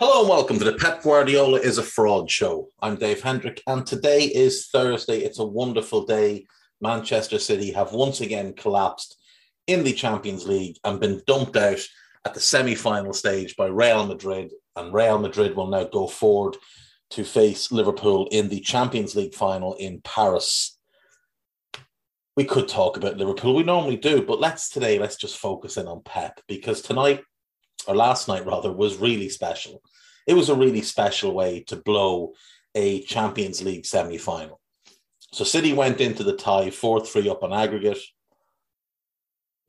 Hello and welcome to the Pep Guardiola is a Fraud show. I'm Dave Hendrick, and today is Thursday. It's a wonderful day. Manchester City have once again collapsed in the Champions League and been dumped out at the semi final stage by Real Madrid. And Real Madrid will now go forward to face Liverpool in the Champions League final in Paris. We could talk about Liverpool, we normally do, but let's today, let's just focus in on Pep because tonight or last night rather, was really special. It was a really special way to blow a Champions League semi final. So City went into the tie 4 3 up on aggregate.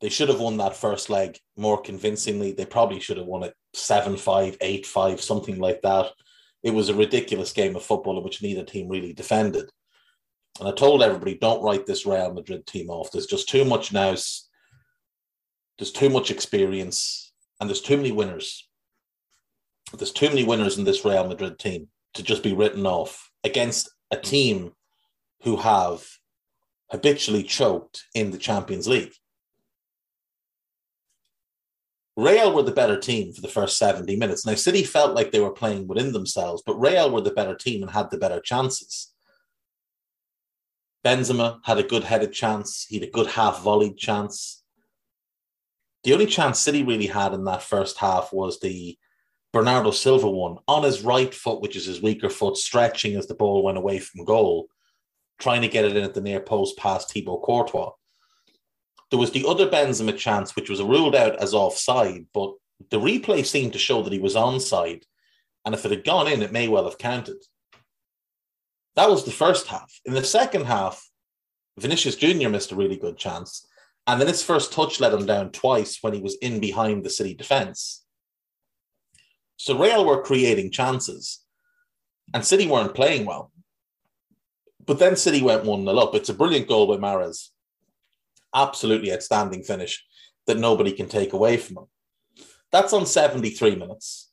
They should have won that first leg more convincingly. They probably should have won it 7 5, 8 5, something like that. It was a ridiculous game of football in which neither team really defended. And I told everybody, don't write this Real Madrid team off. There's just too much now. There's too much experience and there's too many winners. There's too many winners in this Real Madrid team to just be written off against a team who have habitually choked in the Champions League. Real were the better team for the first 70 minutes. Now, City felt like they were playing within themselves, but Real were the better team and had the better chances. Benzema had a good headed chance. He had a good half volleyed chance. The only chance City really had in that first half was the Bernardo Silva one on his right foot, which is his weaker foot, stretching as the ball went away from goal, trying to get it in at the near post past Thibaut Courtois. There was the other Benzema chance, which was ruled out as offside, but the replay seemed to show that he was onside. And if it had gone in, it may well have counted. That was the first half. In the second half, Vinicius Jr. missed a really good chance. And then his first touch let him down twice when he was in behind the City defence. So Real were creating chances, and City weren't playing well. But then City went 1 0 up. It's a brilliant goal by Mahrez. Absolutely outstanding finish that nobody can take away from him. That's on 73 minutes.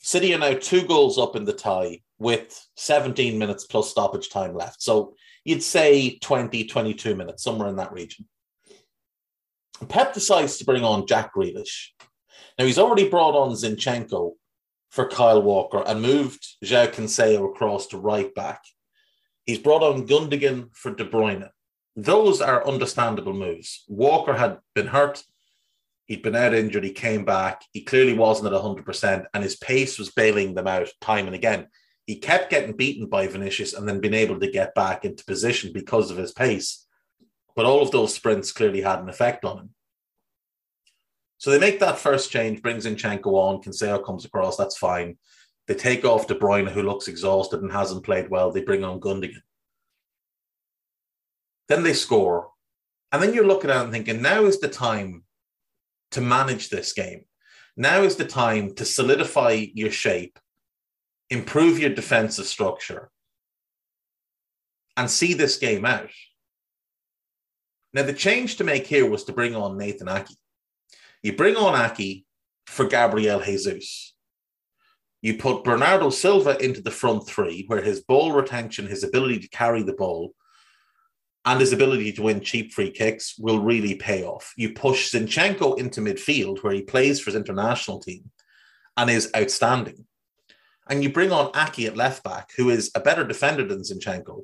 City are now two goals up in the tie with 17 minutes plus stoppage time left. So you'd say 20, 22 minutes, somewhere in that region. Pep decides to bring on Jack Grealish. Now he's already brought on Zinchenko for Kyle Walker and moved João Cancelo across to right back. He's brought on Gundogan for De Bruyne. Those are understandable moves. Walker had been hurt. He'd been out injured. He came back. He clearly wasn't at 100%, and his pace was bailing them out time and again. He kept getting beaten by Vinicius and then being able to get back into position because of his pace. But all of those sprints clearly had an effect on him. So they make that first change, brings in Zinchenko on, Cancelo comes across, that's fine. They take off De Bruyne, who looks exhausted and hasn't played well. They bring on Gundogan. Then they score. And then you're looking at it and thinking, now is the time to manage this game. Now is the time to solidify your shape, improve your defensive structure, and see this game out. Now, the change to make here was to bring on Nathan Ake. You bring on Ake for Gabriel Jesus. You put Bernardo Silva into the front three, where his ball retention, his ability to carry the ball, and his ability to win cheap free kicks will really pay off. You push Zinchenko into midfield, where he plays for his international team and is outstanding. And you bring on Ake at left back, who is a better defender than Zinchenko,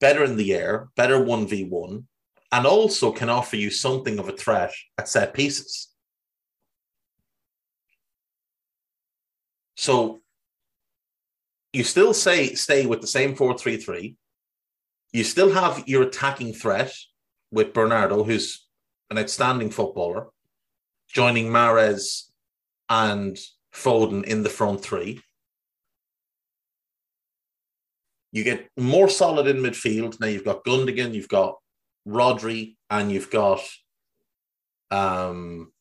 better in the air, better 1v1, and also can offer you something of a threat at set pieces. So you still say stay with the same 4-3-3. You still have your attacking threat with Bernardo, who's an outstanding footballer, joining Mahrez and Foden in the front three. You get more solid in midfield. Now you've got Gundogan, you've got Rodri, and you've got um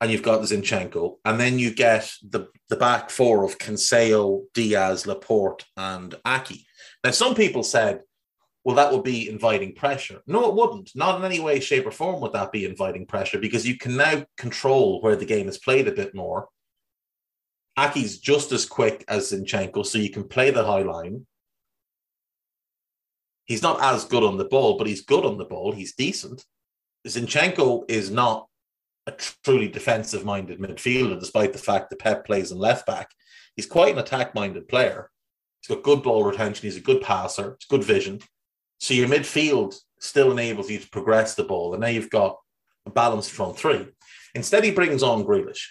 and you've got Zinchenko, and then you get the, the back four of Cancelo, Dias, Laporte, and Ake. Now, some people said, well, that would be inviting pressure. No, it wouldn't. Not in any way, shape, or form would that be inviting pressure because you can now control where the game is played a bit more. Ake's just as quick as Zinchenko, so you can play the high line. He's not as good on the ball, but he's good on the ball. He's decent. Zinchenko is not a truly defensive minded midfielder, despite the fact that Pep plays in left back. He's quite an attack minded player. He's got good ball retention. He's a good passer. It's good vision. So your midfield still enables you to progress the ball. And now you've got a balanced front three. Instead, he brings on Grealish.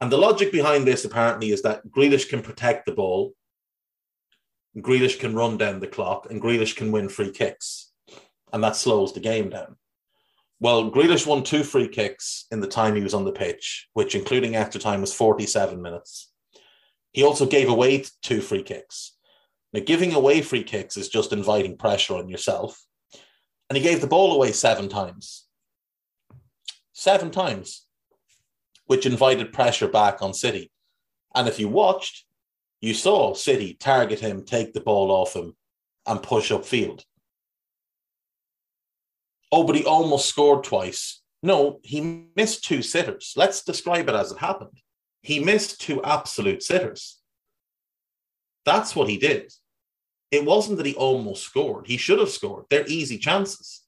And the logic behind this apparently is that Grealish can protect the ball, Grealish can run down the clock, and Grealish can win free kicks. And that slows the game down. Well, Grealish won two free kicks in the time he was on the pitch, which, including extra time, was 47 minutes. He also gave away two free kicks. Now, giving away free kicks is just inviting pressure on yourself. And he gave the ball away seven times. Seven times, which invited pressure back on City. And if you watched, you saw City target him, take the ball off him, and push upfield oh, but he almost scored twice. No, he missed two sitters. Let's describe it as it happened. He missed two absolute sitters. That's what he did. It wasn't that he almost scored. He should have scored. They're easy chances.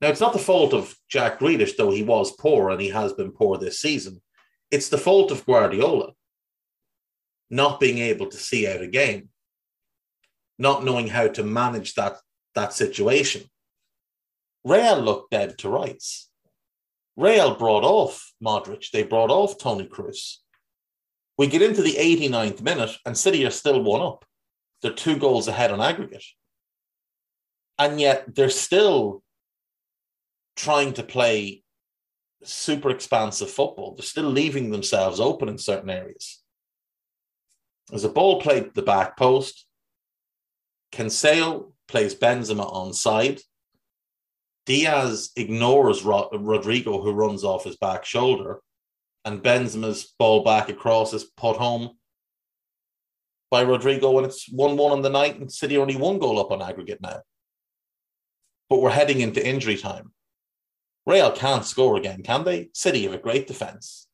Now, it's not the fault of Jack Grealish, though he was poor and he has been poor this season. It's the fault of Guardiola not being able to see out a game, not knowing how to manage that that situation. Real looked dead to rights. Real brought off Modric, they brought off Toni Kroos. We get into the 89th minute and City are still one up. They're two goals ahead on aggregate. And yet they're still trying to play super expansive football. They're still leaving themselves open in certain areas. There's a ball played the back post. Cancelo plays Benzema on side. Dias ignores Rod- Rodrygo, who runs off his back shoulder, and Benzema's ball back across is put home by Rodrygo, when it's 1 1 on the night, and City only one goal up on aggregate now. But we're heading into injury time. Real can't score again, can they? City have a great defence.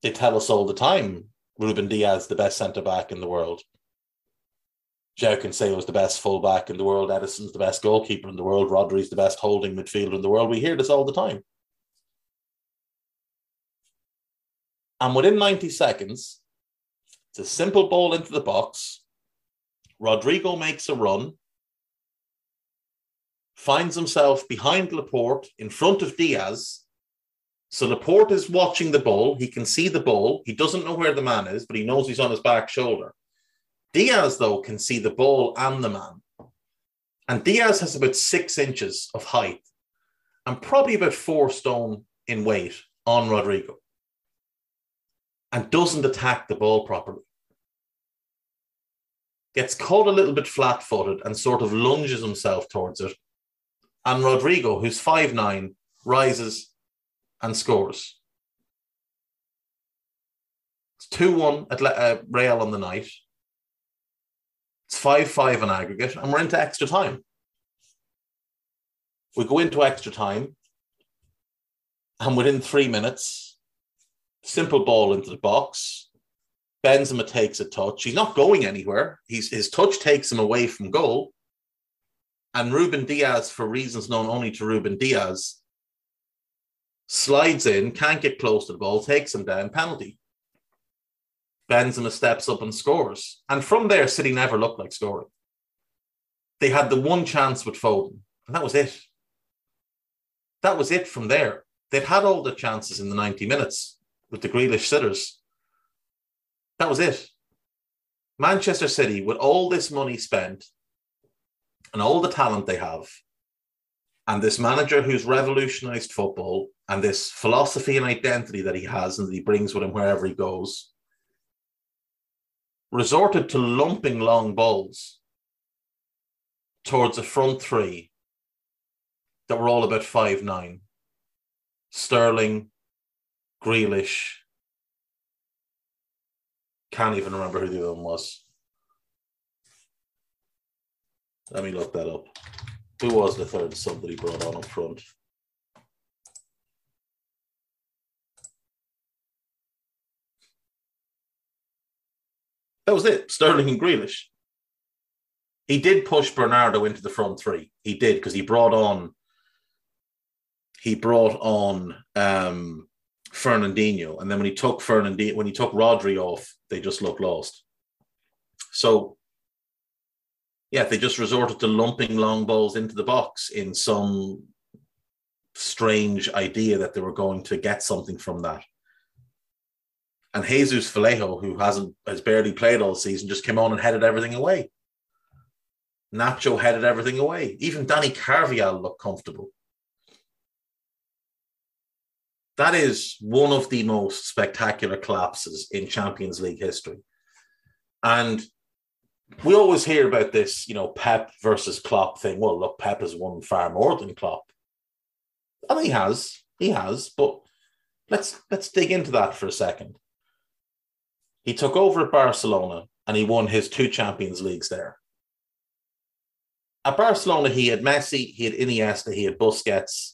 They tell us all the time Ruben Dias, the best centre back in the world. Joe Cancelo is the best fullback in the world. Ederson's the best goalkeeper in the world. Rodri's the best holding midfielder in the world. We hear this all the time. And within 90 seconds, it's a simple ball into the box. Rodrygo makes a run, finds himself behind Laporte in front of Dias. So Laporte is watching the ball. He can see the ball. He doesn't know where the man is, but he knows he's on his back shoulder. Dias, though, can see the ball and the man. And Dias has about six inches of height and probably about four stone in weight on Rodrygo and doesn't attack the ball properly. Gets caught a little bit flat footed and sort of lunges himself towards it. And Rodrygo, who's five nine, rises and scores. It's 2 1 at uh, Real on the night. It's 5 5 on aggregate, and we're into extra time. We go into extra time, and within three minutes, simple ball into the box. Benzema takes a touch. He's not going anywhere. He's, his touch takes him away from goal. And Ruben Dias, for reasons known only to Ruben Dias, slides in, can't get close to the ball, takes him down, penalty. Benzema steps up and scores. And from there, City never looked like scoring. They had the one chance with Foden, and that was it. That was it from there. They'd had all the chances in the 90 minutes with the Grealish sitters. That was it. Manchester City, with all this money spent and all the talent they have, and this manager who's revolutionized football, and this philosophy and identity that he has and that he brings with him wherever he goes, resorted to lumping long balls towards a front three that were all about five nine. Sterling, Grealish, can't even remember who the other one was. Let me look that up. Who was the third he brought on up front? That was it. Sterling and Grealish. He did push Bernardo into the front three. He did because he brought on he brought on um, Fernandinho, and then when he took Fernandinho, when he took Rodri off, they just looked lost. So, yeah, they just resorted to lumping long balls into the box in some strange idea that they were going to get something from that. And Jesus Vallejo, who hasn't has barely played all season, just came on and headed everything away. Nacho headed everything away. Even Dani Carvajal looked comfortable. That is one of the most spectacular collapses in Champions League history. And we always hear about this, you know, Pep versus Klopp thing. Well, look, Pep has won far more than Klopp. And he has, he has, but let's let's dig into that for a second. He took over at Barcelona and he won his two Champions Leagues there. At Barcelona, he had Messi, he had Iniesta, he had Busquets,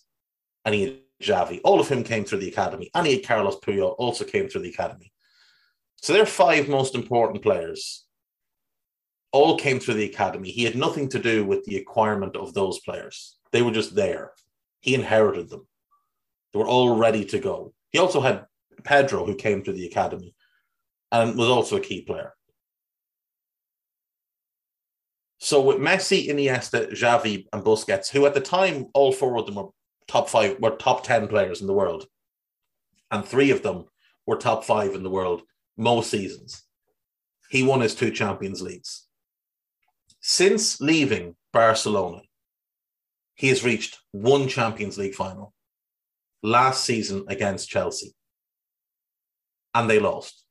and he had Xavi. All of him came through the academy. And he had Carlos Puyol also came through the academy. So they're five most important players. All came through the academy. He had nothing to do with the acquirement of those players. They were just there. He inherited them. They were all ready to go. He also had Pedro, who came through the academy and was also a key player. So with Messi, Iniesta, Xavi, and Busquets, who at the time all four of them were top five, were top ten players in the world, and three of them were top five in the world most seasons. He won his two Champions Leagues. Since leaving Barcelona, he has reached one Champions League final last season against Chelsea, and they lost.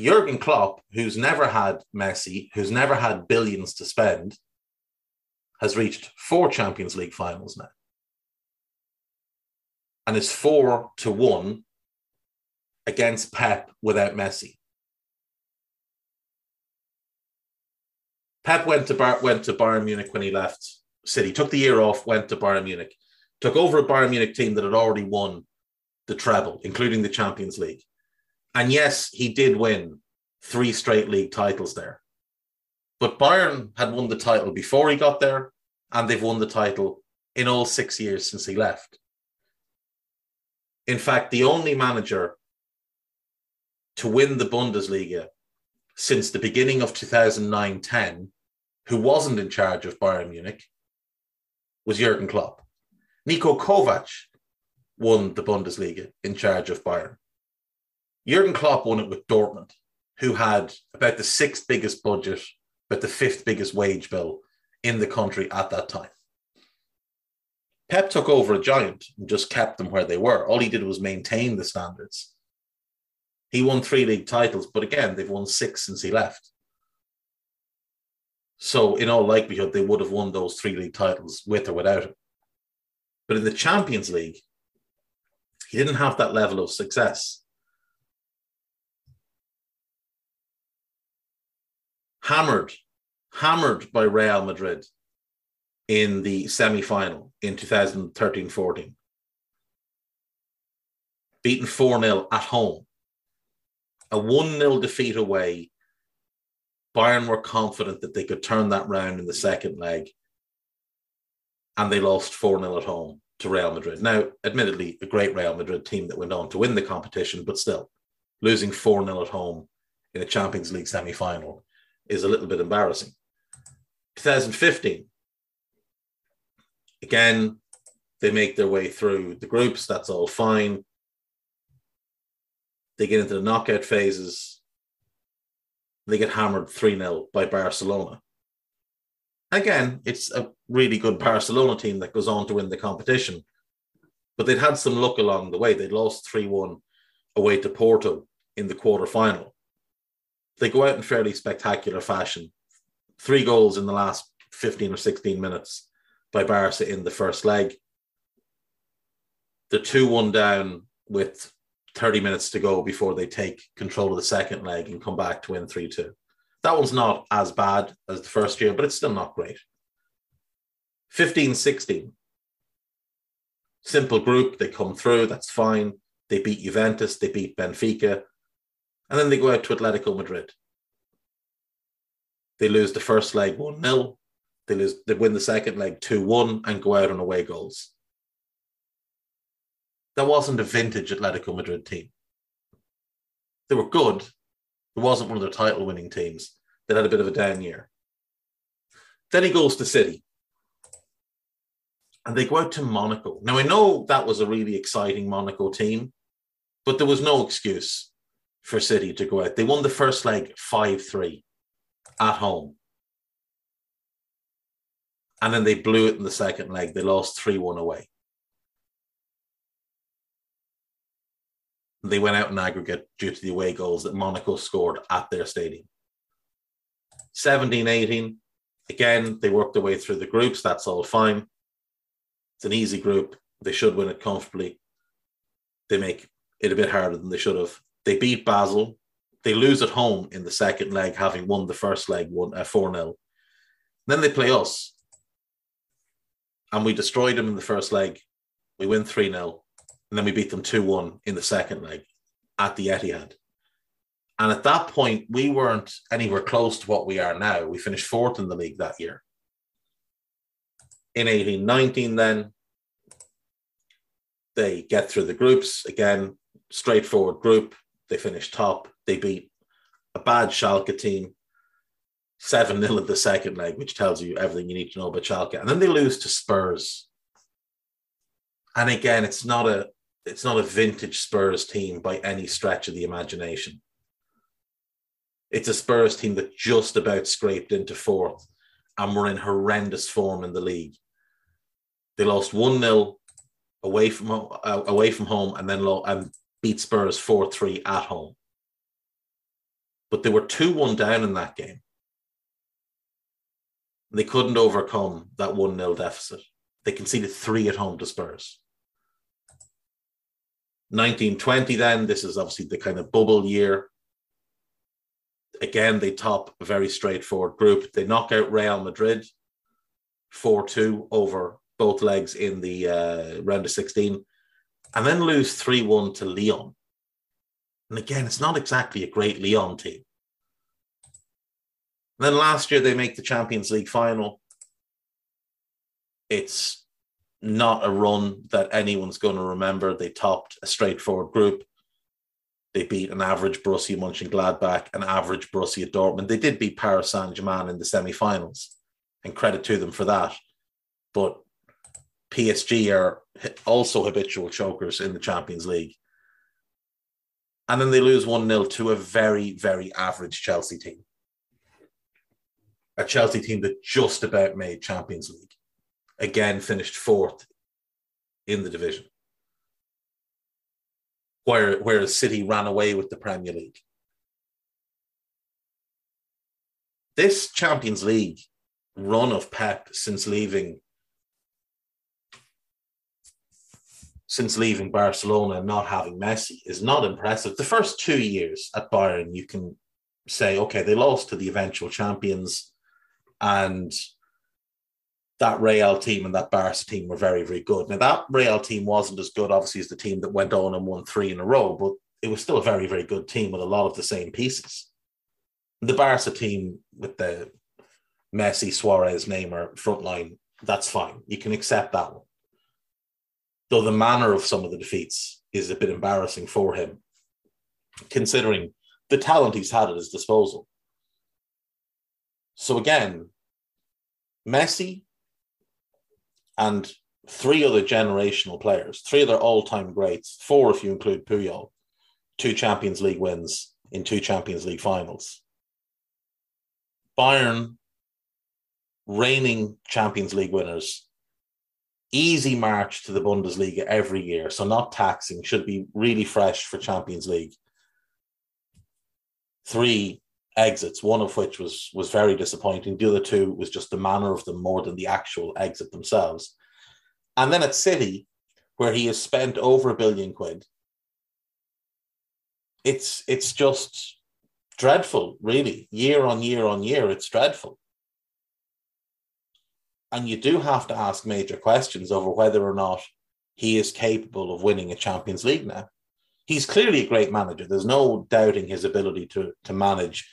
Jurgen Klopp, who's never had Messi, who's never had billions to spend, has reached four Champions League finals now. And is four to one against Pep without Messi. Pep went to Bar- went to Bayern Munich when he left City, took the year off, went to Bayern Munich, took over a Bayern Munich team that had already won the treble, including the Champions League. And yes, he did win three straight league titles there. But Bayern had won the title before he got there, and they've won the title in all six years since he left. In fact, the only manager to win the Bundesliga since the beginning of 2009 10 who wasn't in charge of Bayern Munich was Jurgen Klopp. Niko Kovac won the Bundesliga in charge of Bayern. Jurgen Klopp won it with Dortmund, who had about the sixth biggest budget but the fifth biggest wage bill in the country at that time. Pep took over a giant and just kept them where they were. All he did was maintain the standards. He won three league titles, but again, they've won six since he left. So, in all likelihood, they would have won those three league titles with or without him. But in the Champions League, he didn't have that level of success. hammered, hammered by Real Madrid in the semi final in 2013 14. Beaten 4 0 at home. A 1 0 defeat away. Bayern were confident that they could turn that round in the second leg. And they lost 4 0 at home to Real Madrid. Now, admittedly, a great Real Madrid team that went on to win the competition, but still, losing 4 0 at home in a Champions League semi final is a little bit embarrassing. 2015, again, they make their way through the groups. That's all fine. They get into the knockout phases. They get hammered 3 0 by Barcelona. Again, it's a really good Barcelona team that goes on to win the competition. But they'd had some luck along the way. They'd lost 3 1 away to Porto in the quarter final. They go out in fairly spectacular fashion. Three goals in the last 15 or 16 minutes by Barca in the first leg. The 2 1 down with 30 minutes to go before they take control of the second leg and come back to win 3 2. That one's not as bad as the first year, but it's still not great. 15 16. Simple group, they come through, that's fine. They beat Juventus, they beat Benfica, and then they go out to Atletico Madrid. They lose the first leg 1 0. They lose they win the second leg 2-1 and go out on away goals. That wasn't a vintage Atletico Madrid team. They were good. It wasn't one of their title winning teams. They had a bit of a down year. Then he goes to City. And they go out to Monaco. Now I know that was a really exciting Monaco team, but there was no excuse for City to go out. They won the first leg 5-3 at home. And then they blew it in the second leg. They lost 3 1 away. They went out in aggregate due to the away goals that Monaco scored at their stadium. 17 18, again, they worked their way through the groups. That's all fine. It's an easy group. They should win it comfortably. They make it a bit harder than they should have. They beat Basel. They lose at home in the second leg, having won the first leg uh, 4 0. Then they play us and we destroyed them in the first leg. We win 3 0, and then we beat them 2 1 in the second leg at the Etihad. And at that point, we weren't anywhere close to what we are now. We finished fourth in the league that year. In 18 19, then, they get through the groups. Again, straightforward group. They finish top. They beat a bad Schalke team 7 0 in the second leg, which tells you everything you need to know about Schalke. And then they lose to Spurs. And again, it's not a it's not a vintage Spurs team by any stretch of the imagination. It's a Spurs team that just about scraped into fourth and were in horrendous form in the league. They lost 1 0 away from uh, away from home and then lo- and beat Spurs 4 3 at home. But they were 2 1 down in that game. They couldn't overcome that 1 0 deficit. They conceded three at home to Spurs. 1920, then, this is obviously the kind of bubble year. Again, they top a very straightforward group. They knock out Real Madrid 4 2 over both legs in the uh, round of 16, and then lose 3 1 to Lyon. And again, it's not exactly a great Lyon team. And then last year they make the Champions League final. It's not a run that anyone's going to remember. They topped a straightforward group. They beat an average Borussia Mönchengladbach, an average Borussia Dortmund. They did beat Paris Saint Germain in the semi-finals, and credit to them for that. But PSG are also habitual chokers in the Champions League. And then they lose 1 0 to a very, very average Chelsea team a Chelsea team that just about made Champions League. Again, finished fourth in the division. Where, whereas City ran away with the Premier League. This Champions League run of Pep since leaving since leaving Barcelona and not having Messi is not impressive. The first two years at Bayern, you can say, okay, they lost to the eventual champions and that Real team and that Barca team were very, very good. Now, that Real team wasn't as good, obviously, as the team that went on and won three in a row, but it was still a very, very good team with a lot of the same pieces. The Barca team with the Messi, Suarez, Neymar front line, that's fine. You can accept that one. Though the manner of some of the defeats is a bit embarrassing for him, considering the talent he's had at his disposal. So again, Messi and three other generational players, three other all-time greats, four if you include Puyol, two Champions League wins in two Champions League finals. Bayern, reigning Champions League winners, easy march to the Bundesliga every year. So not taxing, should be really fresh for Champions League. Three exits, one of which was was very disappointing. The other two was just the manner of them more than the actual exit themselves. And then at City, where he has spent over a billion quid, it's it's just dreadful, really. Year on year on year, it's dreadful. And you do have to ask major questions over whether or not he is capable of winning a Champions League now. He's clearly a great manager. There's no doubting his ability to, to manage,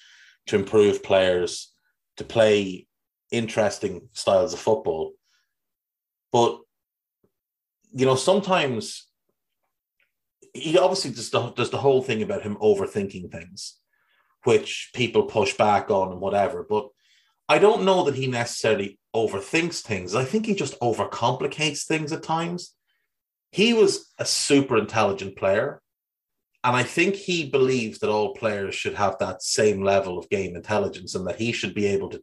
to improve players, to play interesting styles of football. But, you know, sometimes he obviously does the, does the whole thing about him overthinking things, which people push back on and whatever. But I don't know that he necessarily overthinks things. I think he just overcomplicates things at times. He was a super intelligent player. And I think he believes that all players should have that same level of game intelligence and that he should be able to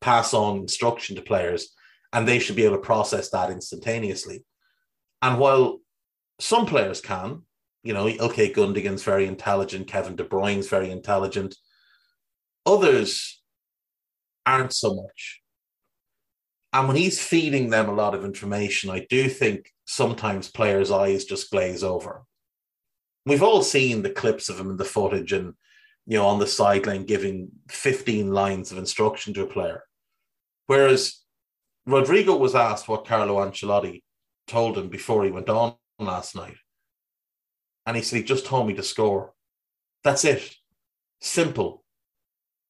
pass on instruction to players and they should be able to process that instantaneously. And while some players can, you know, okay, Gundogan's very intelligent, Kevin De Bruyne's very intelligent. Others aren't so much. And when he's feeding them a lot of information, I do think sometimes players' eyes just glaze over. We've all seen the clips of him in the footage and, you know, on the sideline giving 15 lines of instruction to a player. Whereas Rodrygo was asked what Carlo Ancelotti told him before he went on last night. And he said, he just told me to score. That's it. Simple.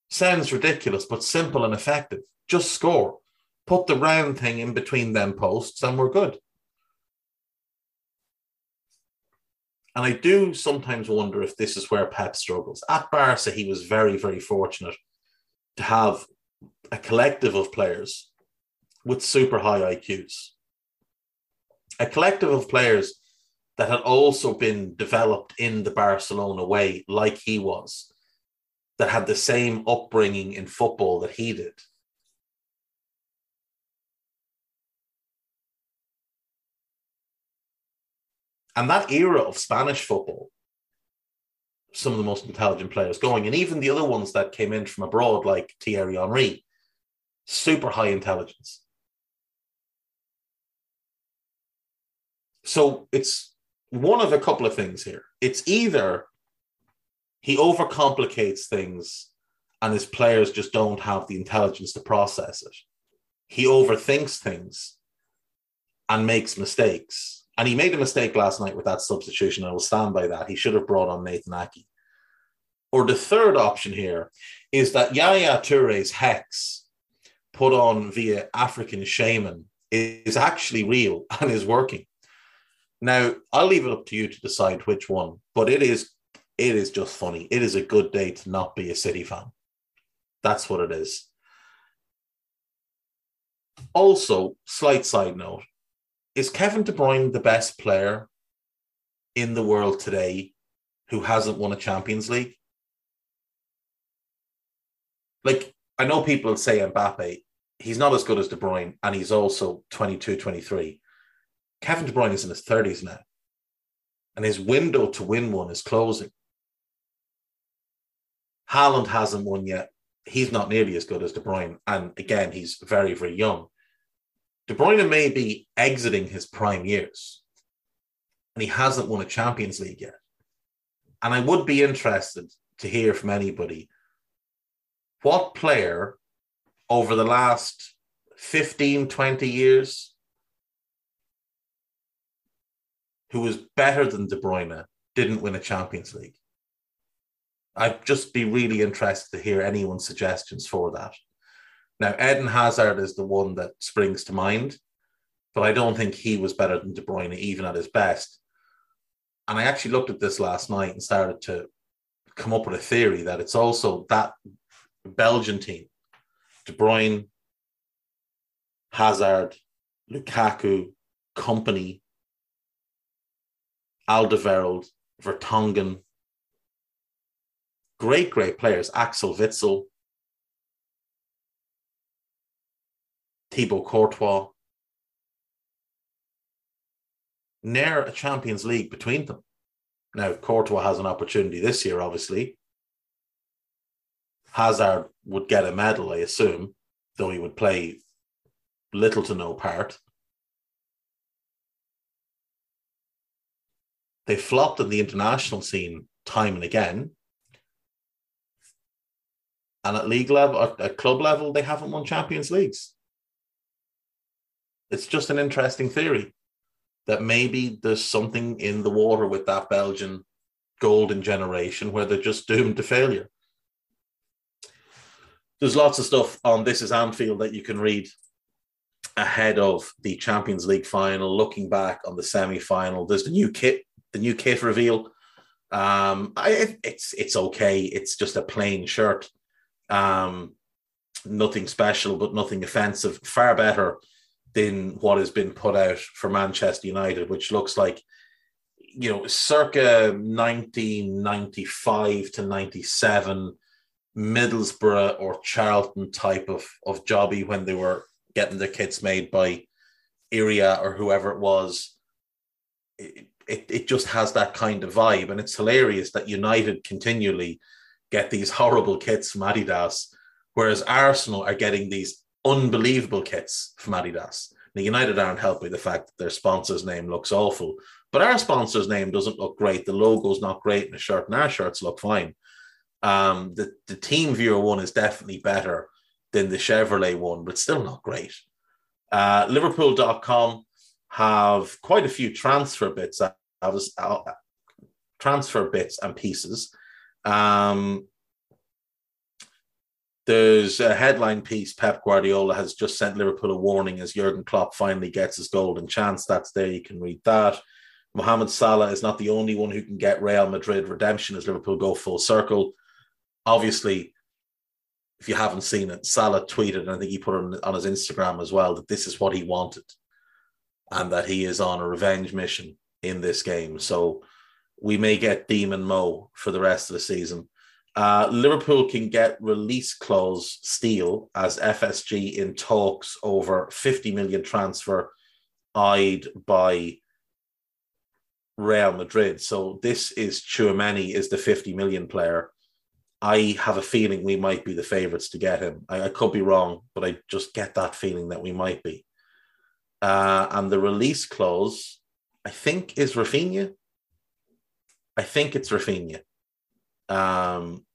Sounds ridiculous, but simple and effective. Just score. Put the round thing in between them posts and we're good. And I do sometimes wonder if this is where Pep struggles. At Barca, he was very, very fortunate to have a collective of players with super high IQs. A collective of players that had also been developed in the Barcelona way, like he was, that had the same upbringing in football that he did. And that era of Spanish football, some of the most intelligent players going, and even the other ones that came in from abroad, like Thierry Henry, super high intelligence. So it's one of a couple of things here. It's either he overcomplicates things and his players just don't have the intelligence to process it. He overthinks things and makes mistakes. And he made a mistake last night with that substitution. I will stand by that. He should have brought on Nathan Aké. Or the third option here is that Yaya Touré's hex put on via African shaman is actually real and is working. Now, I'll leave it up to you to decide which one, but it is it is just funny. It is a good day to not be a City fan. That's what it is. Also, slight side note, is Kevin De Bruyne the best player in the world today who hasn't won a Champions League? Like, I know people say Mbappe, he's not as good as De Bruyne, and he's also 22, 23. Kevin De Bruyne is in his 30s now, and his window to win one is closing. Haaland hasn't won yet. He's not nearly as good as De Bruyne. And again, he's very, very young. De Bruyne may be exiting his prime years, and he hasn't won a Champions League yet. And I would be interested to hear from anybody what player over the last 15, 20 years who was better than De Bruyne, didn't win a Champions League. I'd just be really interested to hear anyone's suggestions for that. Now, Eden Hazard is the one that springs to mind, but I don't think he was better than De Bruyne even at his best. And I actually looked at this last night and started to come up with a theory that it's also that Belgian team, De Bruyne, Hazard, Lukaku, Kompany, Alderweireld, Vertonghen, great, great players. Axel Witsel. Thibaut Courtois. Near a Champions League between them. Now, Courtois has an opportunity this year, obviously. Hazard would get a medal, I assume, though he would play little to no part. They flopped in the international scene time and again. And at league level, at club level, they haven't won Champions Leagues. It's just an interesting theory that maybe there's something in the water with that Belgian golden generation where they're just doomed to failure. There's lots of stuff on This is Anfield that you can read ahead of the Champions League final, looking back on the semi final. There's the new kit, the new kit reveal. Um, I, it's it's okay. It's just a plain shirt. Um, nothing special, but nothing offensive. Far better than what has been put out for Manchester United, which looks like, you know, circa 1995 to 97, Middlesbrough or Charlton type of, of jobby when they were getting their kits made by Erreà or whoever it was. It, it, it just has that kind of vibe. And it's hilarious that United continually get these horrible kits from Adidas, whereas Arsenal are getting these unbelievable kits from Adidas. Now, United aren't helped by the fact that their sponsor's name looks awful, but our sponsor's name doesn't look great. The logo's not great in the shirt, and our shirts look fine. Um, the, the TeamViewer one is definitely better than the Chevrolet one, but still not great. Uh, Liverpool.com have quite a few transfer bits. I was uh, transfer bits and pieces. Um, there's a headline piece. Pep Guardiola has just sent Liverpool a warning as Jurgen Klopp finally gets his golden chance. That's there. You can read that. Mohamed Salah is not the only one who can get Real Madrid redemption as Liverpool go full circle. Obviously, if you haven't seen it, Salah tweeted, and I think he put it on his Instagram as well, that this is what he wanted and that he is on a revenge mission in this game. So we may get Demon Mo for the rest of the season. Uh, Liverpool can get release clause steal as FSG in talks over 50 million transfer eyed by Real Madrid. So this is Tchouameni is the 50 million player. I have a feeling we might be the favourites to get him. I, I, could be wrong, but I just get that feeling that we might be. Uh, and the release clause, I think, is Rafinha. I think it's Raphinha. Um,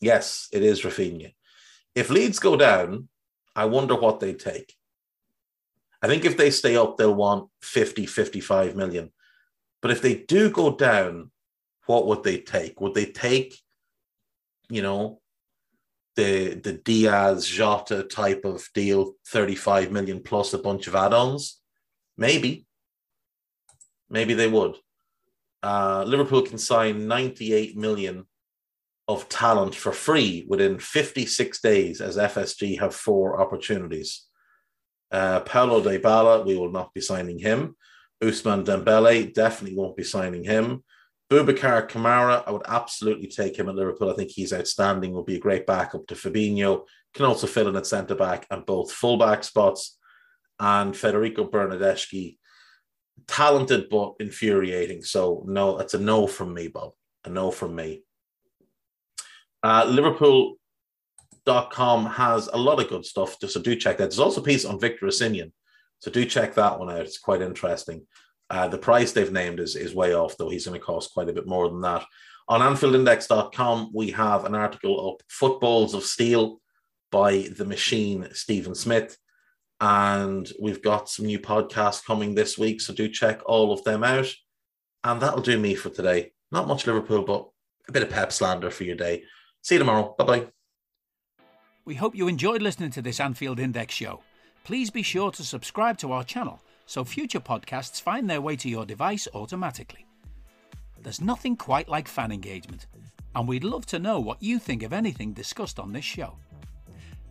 Yes, it is Raphinha. If Leeds go down, I wonder what they take. I think if they stay up, they'll want 50, 55 million. But if they do go down, what would they take? Would they take, you know, the the Diaz Jota type of deal, 35 million plus a bunch of add-ons? Maybe. Maybe they would. Uh, Liverpool can sign 98 million of talent for free within 56 days as FSG have four opportunities. Uh, Paulo Dybala, we will not be signing him. Ousmane Dembele, definitely won't be signing him. Boubacar Kamara, I would absolutely take him at Liverpool. I think he's outstanding, will be a great backup to Fabinho. Can also fill in at centre back and both full back spots. And Federico Bernardeschi, talented but infuriating. So, no, it's a no from me, Bob. A no from me. Uh, Liverpool.com has a lot of good stuff, so do check that. There's also a piece on Victor Osimhen, so do check that one out. It's quite interesting. Uh, the price they've named is, is way off, though. He's going to cost quite a bit more than that. On AnfieldIndex.com, we have an article up Footballs of Steel by the machine Stephen Smith. And we've got some new podcasts coming this week, so do check all of them out. And that'll do me for today. Not much Liverpool, but a bit of pep slander for your day. See you tomorrow. Bye bye. We hope you enjoyed listening to this Anfield Index show. Please be sure to subscribe to our channel so future podcasts find their way to your device automatically. There's nothing quite like fan engagement, and we'd love to know what you think of anything discussed on this show.